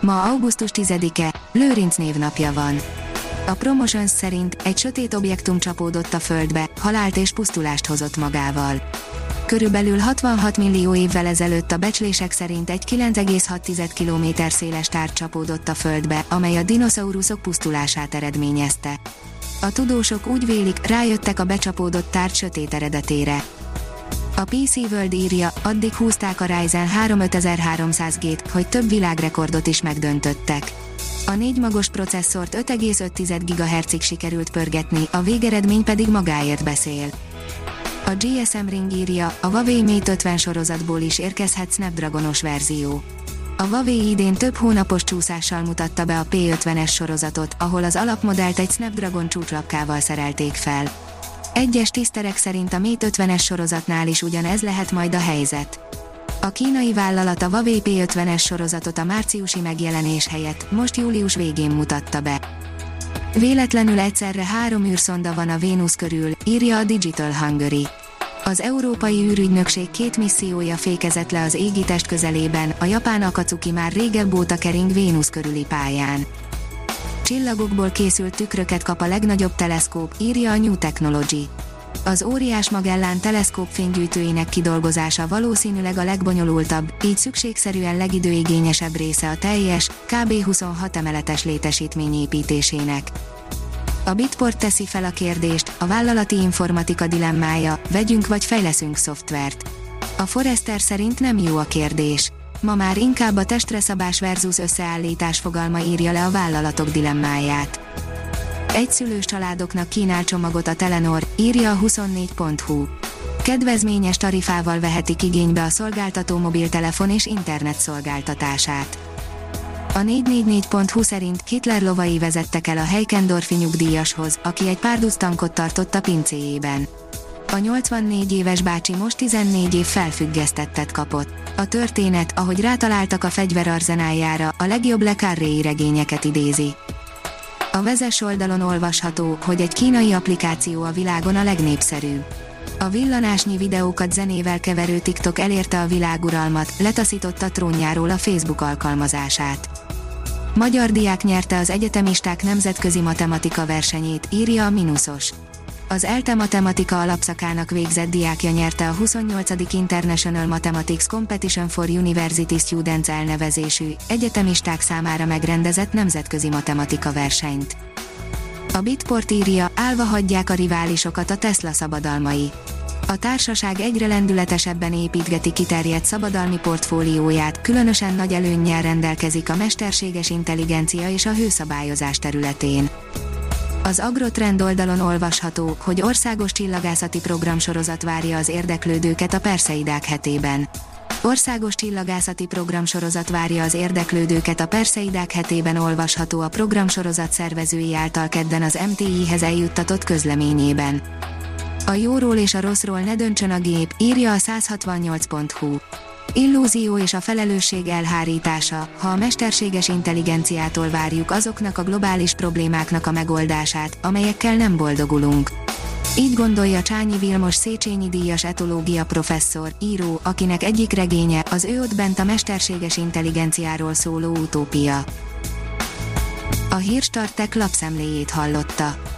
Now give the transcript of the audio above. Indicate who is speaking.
Speaker 1: Ma augusztus 10-e, Lőrinc névnapja van. A Promotions szerint egy sötét objektum csapódott a Földbe, halált és pusztulást hozott magával. Körülbelül 66 millió évvel ezelőtt a becslések szerint egy 9,6 km széles tárgy csapódott a Földbe, amely a dinoszauruszok pusztulását eredményezte. A tudósok úgy vélik, rájöttek a becsapódott tárgy sötét eredetére. A PC World írja, addig húzták a Ryzen 3 5300G-t, hogy több világrekordot is megdöntöttek. A négy magos processzort 5,5 GHz-ig sikerült pörgetni, a végeredmény pedig magáért beszél. A GSM Ring írja, a Huawei Mate 50 sorozatból is érkezhet Snapdragonos verzió. A Huawei idén több hónapos csúszással mutatta be a P50-es sorozatot, ahol az alapmodellt egy Snapdragon csúcslapkával szerelték fel. Egyes tiszterek szerint a Mate 50-es sorozatnál is ugyanez lehet majd a helyzet. A kínai vállalat a Huawei P50-es sorozatot a márciusi megjelenés helyett most július végén mutatta be. Véletlenül egyszerre három űrszonda van a Vénusz körül, írja a Digital Hungary. Az Európai űrügynökség két missziója fékezett le az égitest közelében, a japán Akatsuki már régebb óta kering Vénusz körüli pályán. Csillagokból készült tükröket kap a legnagyobb teleszkóp, írja a New Technology. Az óriás Magellán teleszkóp fénygyűjtőinek kidolgozása valószínűleg a legbonyolultabb, így szükségszerűen legidőigényesebb része a teljes, kb. 26 emeletes létesítmény építésének. A Bitport teszi fel a kérdést, a vállalati informatika dilemmája, vegyünk vagy fejleszünk szoftvert. A Forrester szerint nem jó a kérdés. Ma már inkább a testre szabás versus összeállítás fogalma írja le a vállalatok dilemmáját. Egyszülős családoknak kínál csomagot a Telenor, írja a 24.hu. Kedvezményes tarifával vehetik igénybe a szolgáltató mobiltelefon és internet szolgáltatását. A 444.hu szerint Hitler lovai vezettek el a Heikendorfi nyugdíjashoz, aki egy párduc tankot tartott a pincéjében. A 84 éves bácsi most 14 év felfüggesztettet kapott. A történet, ahogy rátaláltak a fegyverarzenáljára, a legjobb Le regényeket idézi. A vezes oldalon olvasható, hogy egy kínai applikáció a világon a legnépszerűbb. A villanásnyi videókat zenével keverő TikTok elérte a világuralmat, letaszította trónjáról a Facebook alkalmazását. Magyar diák nyerte az egyetemisták nemzetközi matematika versenyét, írja a Minusos. Az ELTE matematika alapszakának végzett diákja nyerte a 28. International Mathematics Competition for University Students elnevezésű, egyetemisták számára megrendezett nemzetközi matematika versenyt. A Bitport írja, állva hagyják a riválisokat a Tesla szabadalmai. A társaság egyre lendületesebben építgeti kiterjedt szabadalmi portfólióját, különösen nagy előnnyel rendelkezik a mesterséges intelligencia és a hőszabályozás területén. Az Agrotrend oldalon olvasható, hogy országos csillagászati programsorozat várja az érdeklődőket a Perseidák hetében. Országos csillagászati programsorozat várja az érdeklődőket a Perseidák hetében olvasható a programsorozat szervezői által kedden az MTI-hez eljuttatott közleményében. A jóról és a rosszról ne döntsön a gép, írja a 168.hu. Illúzió és a felelősség elhárítása, ha a mesterséges intelligenciától várjuk azoknak a globális problémáknak a megoldását, amelyekkel nem boldogulunk. Így gondolja Csányi Vilmos Széchenyi díjas etológia professzor, író, akinek egyik regénye az ő ott bent a mesterséges intelligenciáról szóló utópia. A hírstartek lapszemléjét hallotta.